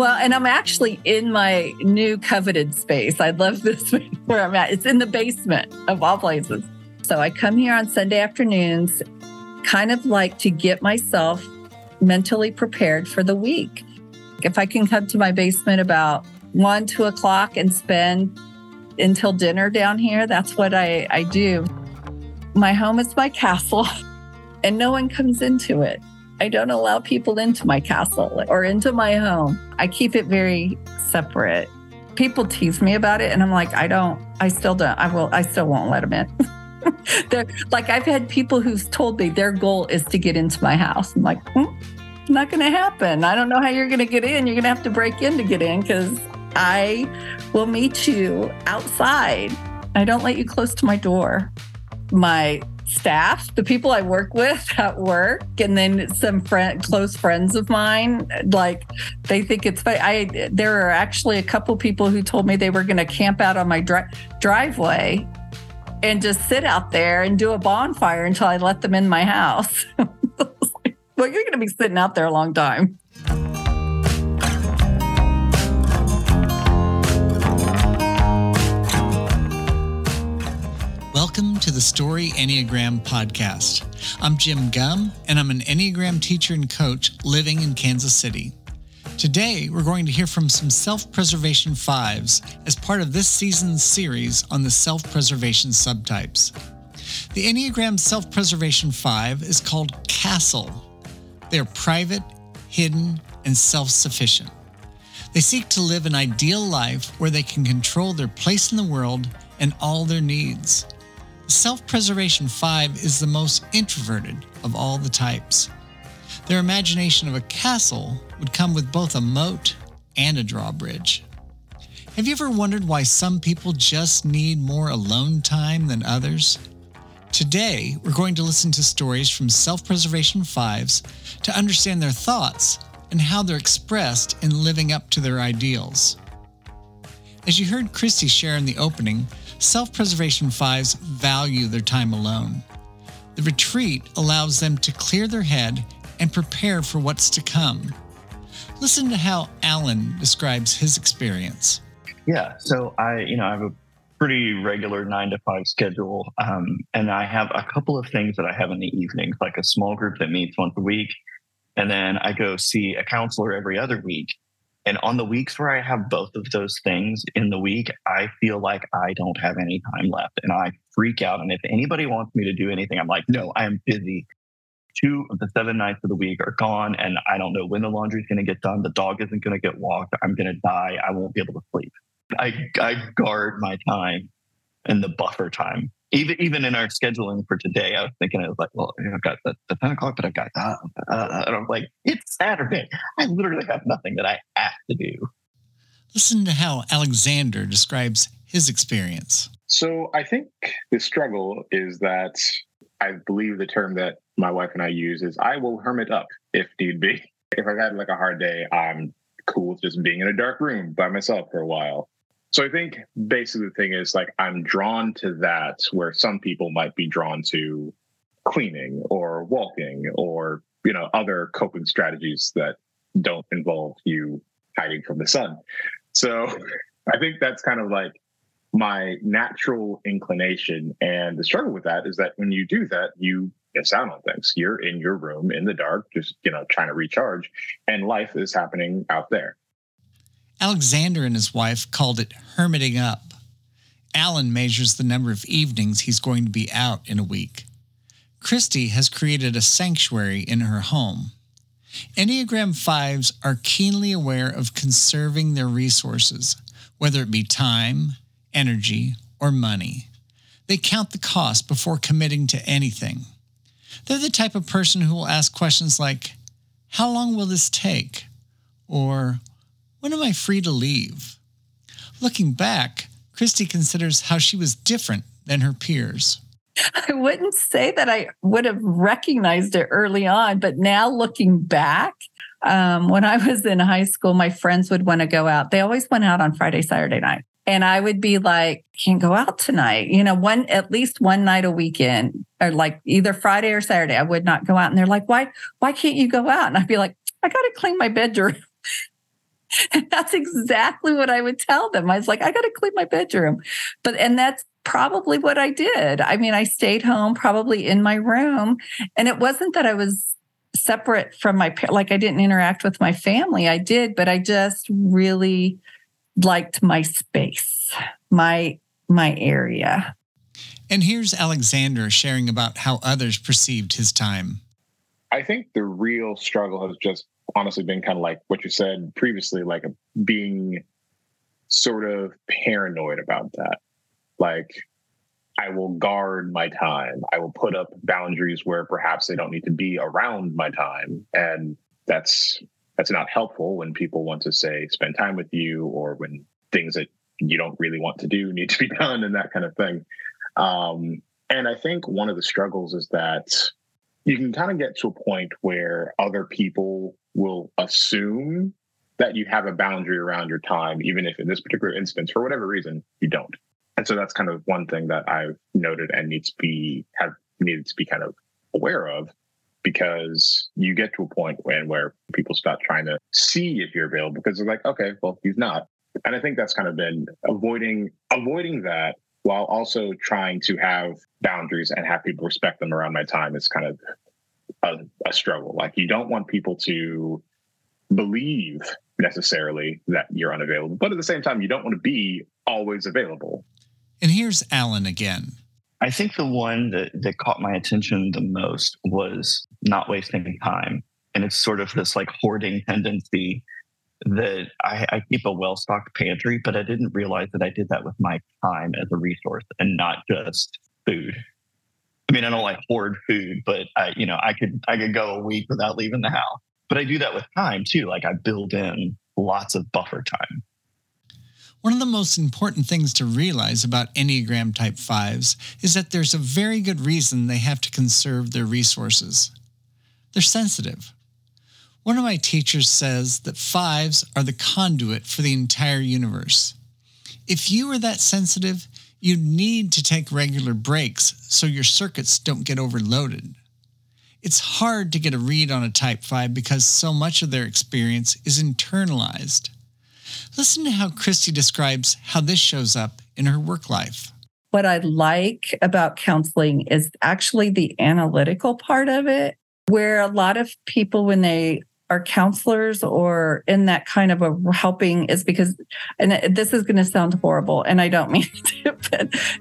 Well, and I'm actually in my new coveted space. I love this where I'm at. It's in the basement of all places. So I come here on Sunday afternoons, kind of like to get myself mentally prepared for the week. If I can come to my basement about one, two o'clock and spend until dinner down here, that's what I, I do. My home is my castle, and no one comes into it. I don't allow people into my castle or into my home. I keep it very separate. People tease me about it, and I'm like, I don't, I still don't, I will, I still won't let them in. They're like, I've had people who've told me their goal is to get into my house. I'm like, hmm, not going to happen. I don't know how you're going to get in. You're going to have to break in to get in because I will meet you outside. I don't let you close to my door. My staff, the people I work with at work, and then some friend, close friends of mine, like they think it's funny. I there are actually a couple people who told me they were going to camp out on my dri- driveway and just sit out there and do a bonfire until I let them in my house. well, you're going to be sitting out there a long time. The Story Enneagram Podcast. I'm Jim Gum, and I'm an Enneagram teacher and coach living in Kansas City. Today, we're going to hear from some self preservation fives as part of this season's series on the self preservation subtypes. The Enneagram Self Preservation Five is called Castle. They are private, hidden, and self sufficient. They seek to live an ideal life where they can control their place in the world and all their needs. Self Preservation 5 is the most introverted of all the types. Their imagination of a castle would come with both a moat and a drawbridge. Have you ever wondered why some people just need more alone time than others? Today, we're going to listen to stories from Self Preservation Fives to understand their thoughts and how they're expressed in living up to their ideals. As you heard Kristi share in the opening, self preservation fives value their time alone. The retreat allows them to clear their head and prepare for what's to come. Listen to how Alan describes his experience. Yeah, so I, you know, I have a pretty regular nine to five schedule, um, and I have a couple of things that I have in the evenings, like a small group that meets once a week, and then I go see a counselor every other week. And on the weeks where I have both of those things in the week, I feel like I don't have any time left and I freak out. And if anybody wants me to do anything, I'm like, no, I am busy. Two of the seven nights of the week are gone, and I don't know when the laundry's going to get done. The dog isn't going to get walked. I'm going to die. I won't be able to sleep. I, I guard my time and the buffer time even even in our scheduling for today, I was thinking, I was like, well, I've got the, the 10 o'clock, but I've got that. Uh, and I'm like, it's Saturday. I literally have nothing that I have to do. Listen to how Alexander describes his experience. So I think the struggle is that I believe the term that my wife and I use is I will hermit up if need be. If I've had like a hard day, I'm cool with just being in a dark room by myself for a while. So I think basically the thing is like I'm drawn to that where some people might be drawn to cleaning or walking or you know other coping strategies that don't involve you hiding from the sun. So I think that's kind of like my natural inclination and the struggle with that is that when you do that you miss out on things. You're in your room in the dark just you know trying to recharge and life is happening out there. Alexander and his wife called it hermiting up. Alan measures the number of evenings he's going to be out in a week. Kristi has created a sanctuary in her home. Enneagram 5s are keenly aware of conserving their resources, whether it be time, energy, or money. They count the cost before committing to anything. They're the type of person who will ask questions like, How long will this take? Or when am I free to leave? Looking back, Kristi considers how she was different than her peers. I wouldn't say that I would have recognized it early on, but now looking back, um, when I was in high school, my friends would want to go out. They always went out on Friday, Saturday night. And I would be like, can't go out tonight. You know, one at least one night a weekend, or like either Friday or Saturday, I would not go out. And they're like, why, why can't you go out? And I'd be like, I gotta clean my bedroom. and that's exactly what I would tell them. I was like, I gotta clean my bedroom. But and that's probably what I did. I mean, I stayed home, probably in my room. And it wasn't that I was separate from my like I didn't interact with my family. I did, but I just really liked my space, my my area. And here's Alexander sharing about how others perceived his time. I think the real struggle has just honestly been kind of like what you said previously, like being sort of paranoid about that. Like, I will guard my time. I will put up boundaries where perhaps they don't need to be around my time. And that's that's not helpful when people want to say spend time with you or when things that you don't really want to do need to be done and that kind of thing. Um, and I think one of the struggles is that you can kind of get to a point where other people will assume that you have a boundary around your time, even if in this particular instance, for whatever reason, you don't. And so that's kind of one thing that I've noted and needs to be have needed to be kind of aware of because you get to a point when where people start trying to see if you're available because they're like, okay, well, he's not. And I think that's kind of been avoiding avoiding that while also trying to have boundaries and have people respect them around my time is kind of a, a struggle. Like you don't want people to believe necessarily that you're unavailable, but at the same time, you don't want to be always available. And here's Alan again. I think the one that, that caught my attention the most was not wasting time. And it's sort of this like hoarding tendency that I, I keep a well stocked pantry, but I didn't realize that I did that with my time as a resource and not just food. I mean, I don't like hoard food, but I, you know, I could I could go a week without leaving the house. But I do that with time too. Like I build in lots of buffer time. One of the most important things to realize about Enneagram Type 5s is that there's a very good reason they have to conserve their resources. They're sensitive. One of my teachers says that fives are the conduit for the entire universe. If you are that sensitive, you need to take regular breaks so your circuits don't get overloaded. It's hard to get a read on a Type 5 because so much of their experience is internalized. Listen to how Kristi describes how this shows up in her work life. What I like about counseling is actually the analytical part of it, where a lot of people, when they are counselors or in that kind of a helping is because and this is going to sound horrible and i don't mean to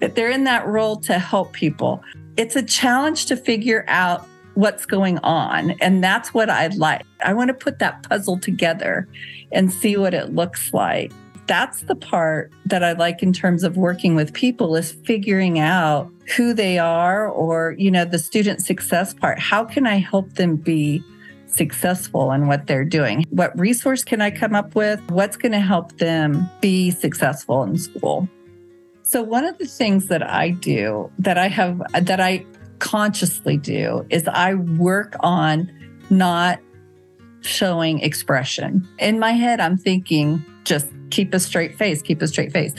but they're in that role to help people it's a challenge to figure out what's going on and that's what i like. I want to put that puzzle together and see what it looks like. That's the part that i like in terms of working with people is figuring out who they are or you know the student success part. How can i help them be successful in what they're doing. What resource can I come up with? What's going to help them be successful in school? So, one of the things that I do that I have, that I consciously do is I work on not showing expression. In my head, I'm thinking, just keep a straight face, keep a straight face.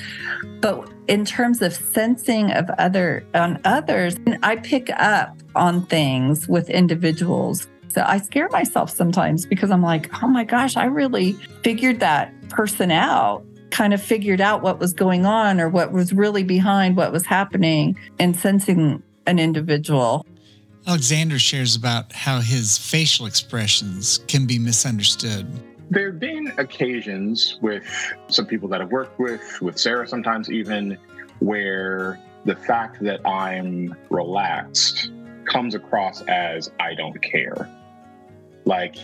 But in terms of sensing of other on others, I pick up on things with individuals so I scare myself sometimes because I'm like, oh my gosh, I really figured that person out, kind of figured out what was going on or what was really behind what was happening and sensing an individual. Alexander shares about how his facial expressions can be misunderstood. There have been occasions with some people that I've worked with, with Sarah sometimes even, where the fact that I'm relaxed comes across as I don't care. Like,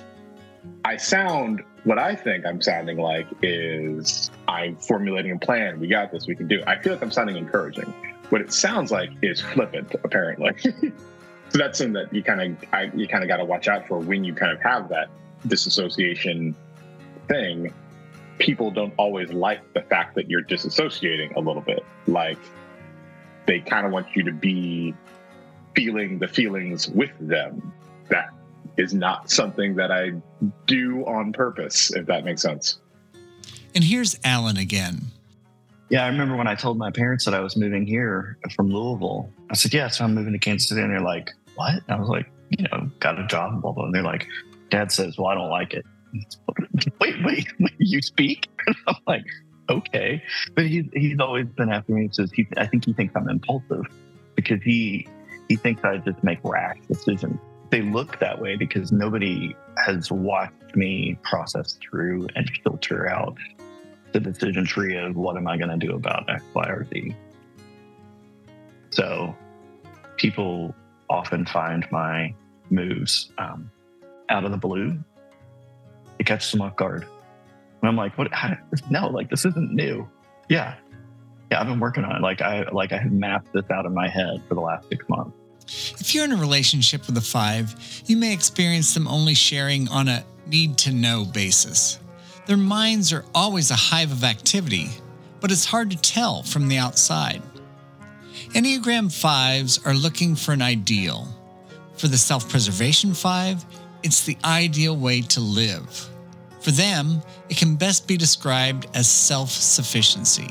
I sound what I think I'm sounding like is I'm formulating a plan. We got this. We can do it. I feel like I'm sounding encouraging. What it sounds like is flippant, apparently. so that's something that you kind of you kind of got to watch out for when you kind of have that disassociation thing. People don't always like the fact that you're disassociating a little bit. Like they kind of want you to be feeling the feelings with them. That is not something that I do on purpose, if that makes sense. And here's Alan again. Yeah, I remember when I told my parents that I was moving here from Louisville. I said, "Yeah, so I'm moving to Kansas City," and they're like, "What?" And I was like, "You know, got a job, blah blah." And they're like, "Dad says, well, I don't like it." wait, wait, wait, you speak? I'm like, okay, but he's he's always been after me. He says he, I think he thinks I'm impulsive because he he thinks I just make rash decisions. They look that way because nobody has watched me process through and filter out the decision tree of what am I going to do about X, Y, or Z. So people often find my moves um, out of the blue. It catches them off guard. And I'm like, what? No, like this isn't new. Yeah. Yeah, I've been working on it. Like I like I have mapped this out in my head for the last six months. If you're in a relationship with a five, you may experience them only sharing on a need to know basis. Their minds are always a hive of activity, but it's hard to tell from the outside. Enneagram 5s are looking for an ideal. For the self preservation 5, it's the ideal way to live. For them, it can best be described as self sufficiency.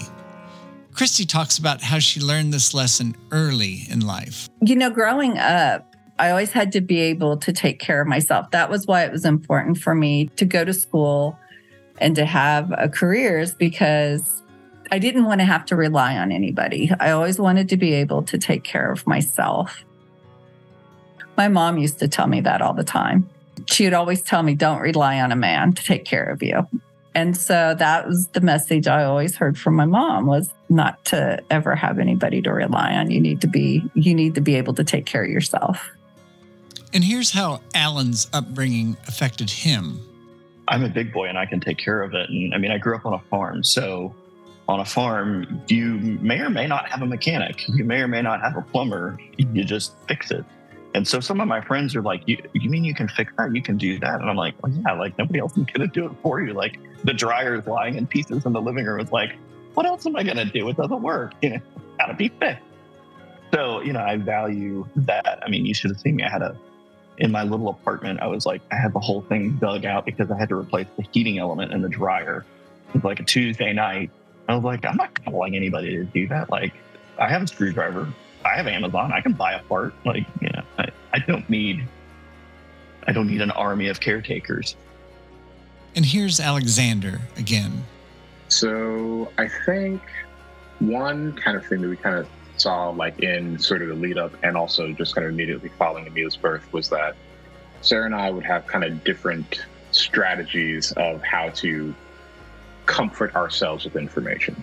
Kristi talks about how she learned this lesson early in life. You know, growing up, I always had to be able to take care of myself. That was why it was important for me to go to school and to have a careers because I didn't want to have to rely on anybody. I always wanted to be able to take care of myself. My mom used to tell me that all the time. She would always tell me, don't rely on a man to take care of you. And so that was the message I always heard from my mom was not to ever have anybody to rely on. You need to be you need to be able to take care of yourself. And here's how Alan's upbringing affected him. I'm a big boy and I can take care of it. And I mean, I grew up on a farm. So on a farm, you may or may not have a mechanic. You may or may not have a plumber. You just fix it. And so some of my friends are like, you, you mean you can fix that? You can do that? And I'm like, well, yeah, like nobody else is going to do it for you. Like the dryer is lying in pieces in the living room. It's like, what else am I going to do? It doesn't work. You know, got to be fixed. So, you know, I value that. I mean, you should have seen me. I had a, in my little apartment, I was like, I had the whole thing dug out because I had to replace the heating element in the dryer. It was like a Tuesday night. I was like, I'm not calling anybody to do that. Like, I have a screwdriver. I have Amazon. I can buy a part. Like, you know, I, I don't need I don't need an army of caretakers. And here's Alexander again. So I think one kind of thing that we kind of saw like in sort of the lead up and also just kind of immediately following Emil's birth was that Sarah and I would have kind of different strategies of how to comfort ourselves with information.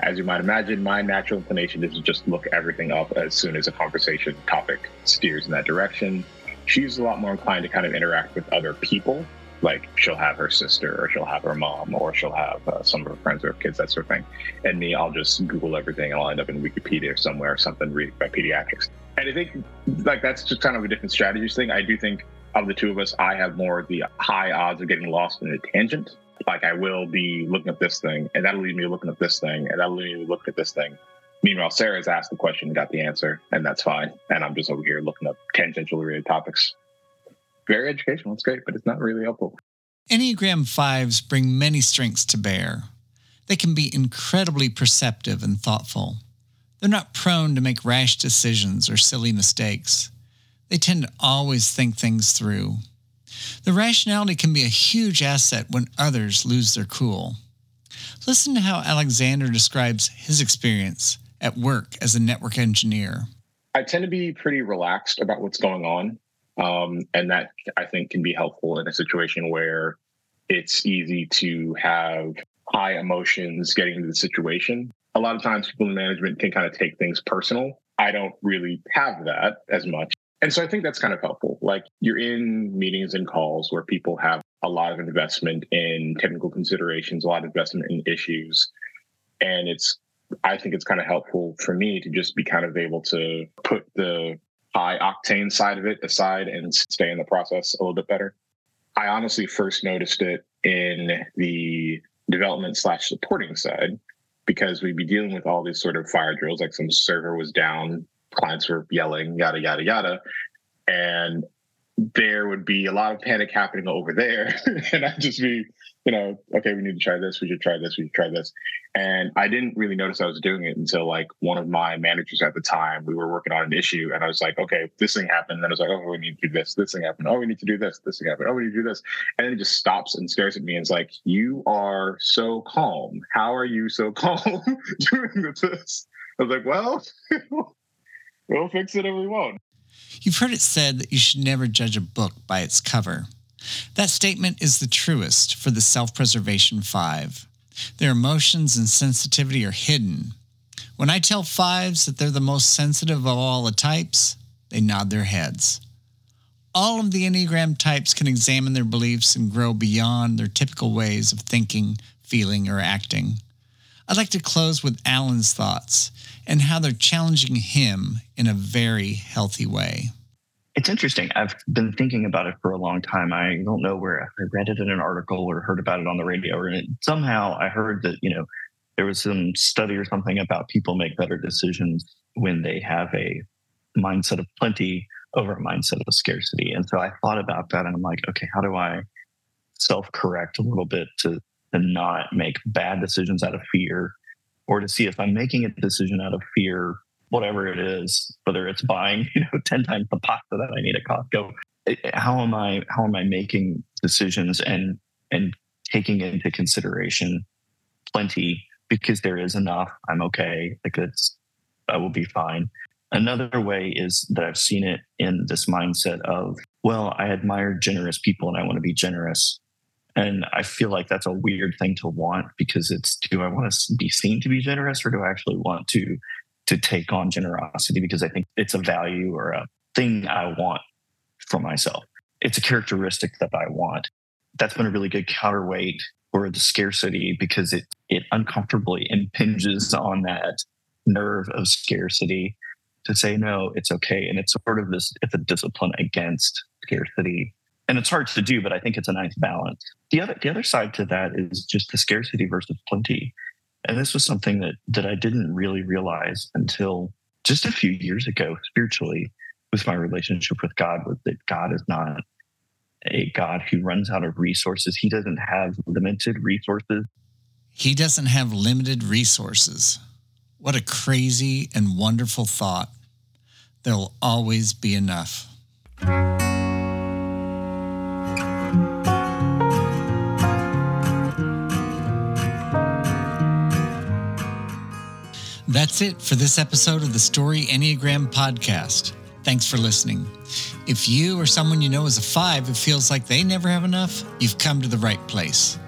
As you might imagine, my natural inclination is to just look everything up as soon as a conversation topic steers in that direction. She's a lot more inclined to kind of interact with other people. Like she'll have her sister, or she'll have her mom, or she'll have uh, some of her friends or kids, that sort of thing. And me, I'll just Google everything and I'll end up in Wikipedia or somewhere, or something read by pediatrics. And I think like that's just kind of a different strategies thing. I do think of the two of us, I have more the high odds of getting lost in a tangent like I will be looking at this thing, and that'll lead me looking at this thing, and that'll lead me looking at this thing. Meanwhile, Sarah's asked the question and got the answer, and that's fine. And I'm just over here looking up tangentially related topics. Very educational. It's great, but it's not really helpful. Enneagram 5s bring many strengths to bear. They can be incredibly perceptive and thoughtful. They're not prone to make rash decisions or silly mistakes. They tend to always think things through. The rationality can be a huge asset when others lose their cool. Listen to how Alexander describes his experience at work as a network engineer. I tend to be pretty relaxed about what's going on. Um, and that I think can be helpful in a situation where it's easy to have high emotions getting into the situation. A lot of times people in management can kind of take things personal. I don't really have that as much. And so I think that's kind of helpful. Like you're in meetings and calls where people have a lot of investment in technical considerations, a lot of investment in issues. And it's, I think it's kind of helpful for me to just be kind of able to put the high octane side of it aside and stay in the process a little bit better. I honestly first noticed it in the development slash supporting side because we'd be dealing with all these sort of fire drills, like some server was down clients were yelling, yada, yada, yada. And there would be a lot of panic happening over there. and I'd just be, you know, okay, we need to try this, we should try this, we should try this. And I didn't really notice I was doing it until like one of my managers at the time, we were working on an issue and I was like, okay, this thing happened. And then I was like, oh, we need to do this, this thing happened. Oh, we need to do this, this thing happened. Oh, we need to do this. And then it just stops and stares at me and it's like, you are so calm. How are you so calm doing this? I was like, well, we'll fix it if we won't. You've heard it said that you should never judge a book by its cover. That statement is the truest for the Self Preservation Five. Their emotions and sensitivity are hidden. When I tell fives that they're the most sensitive of all the types, they nod their heads. All of the Enneagram types can examine their beliefs and grow beyond their typical ways of thinking, feeling, or acting. I'd like to close with Alan's thoughts and how they're challenging him in a very healthy way. It's interesting. I've been thinking about it for a long time. I don't know where I read it in an article or heard about it on the radio, or somehow I heard that you know there was some study or something about people make better decisions when they have a mindset of plenty over a mindset of scarcity. And so I thought about that, and I'm like, okay, how do I self-correct a little bit to to not make bad decisions out of fear or to see if I'm making a decision out of fear, whatever it is, whether it's buying, you know, 10 times the pasta that I need at Costco. Eh, eh, how am I how am I making decisions and and taking into consideration plenty because there is enough. I'm okay. Like it's I will be fine. Another way is that I've seen it in this mindset of, well, I admire generous people and I want to be generous. And I feel like that's a weird thing to want because it's do I want to be seen to be generous or do I actually want to to take on generosity because I think it's a value or a thing I want for myself. It's a characteristic that I want. That's been a really good counterweight for the scarcity because it it uncomfortably impinges on that nerve of scarcity to say no, it's okay. And it's sort of this it's a discipline against scarcity and it's hard to do, but I think it's a nice balance. The other the other side to that is just the scarcity versus plenty. And this was something that that I didn't really realize until just a few years ago spiritually with my relationship with God was that God is not a God who runs out of resources. He doesn't have limited resources. He doesn't have limited resources. What a crazy and wonderful thought. There'll always be enough. That's it for this episode of the Story Enneagram podcast. Thanks for listening. If you or someone you know is a five who feels like they never have enough, you've come to the right place.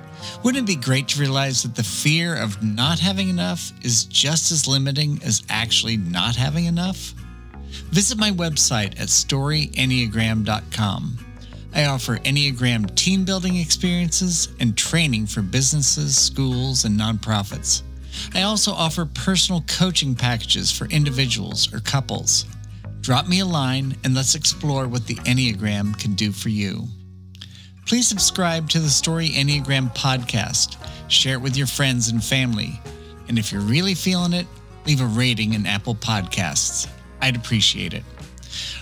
Wouldn't it be great to realize that the fear of not having enough is just as limiting as actually not having enough? Visit my website at storyenneagram.com. I offer Enneagram team building experiences and training for businesses, schools, and nonprofits. I also offer personal coaching packages for individuals or couples. Drop me a line and let's explore what the Enneagram can do for you. Please subscribe to the Story Enneagram podcast, share it with your friends and family, and if you're really feeling it, leave a rating in Apple Podcasts. I'd appreciate it.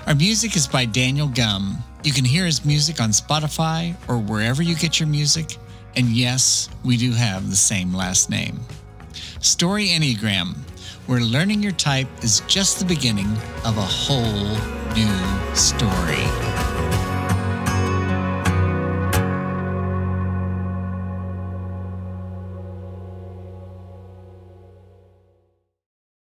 Our music is by Daniel Gum. You can hear his music on Spotify or wherever you get your music. And yes, we do have the same last name. Story Enneagram, where learning your type is just the beginning of a whole new story.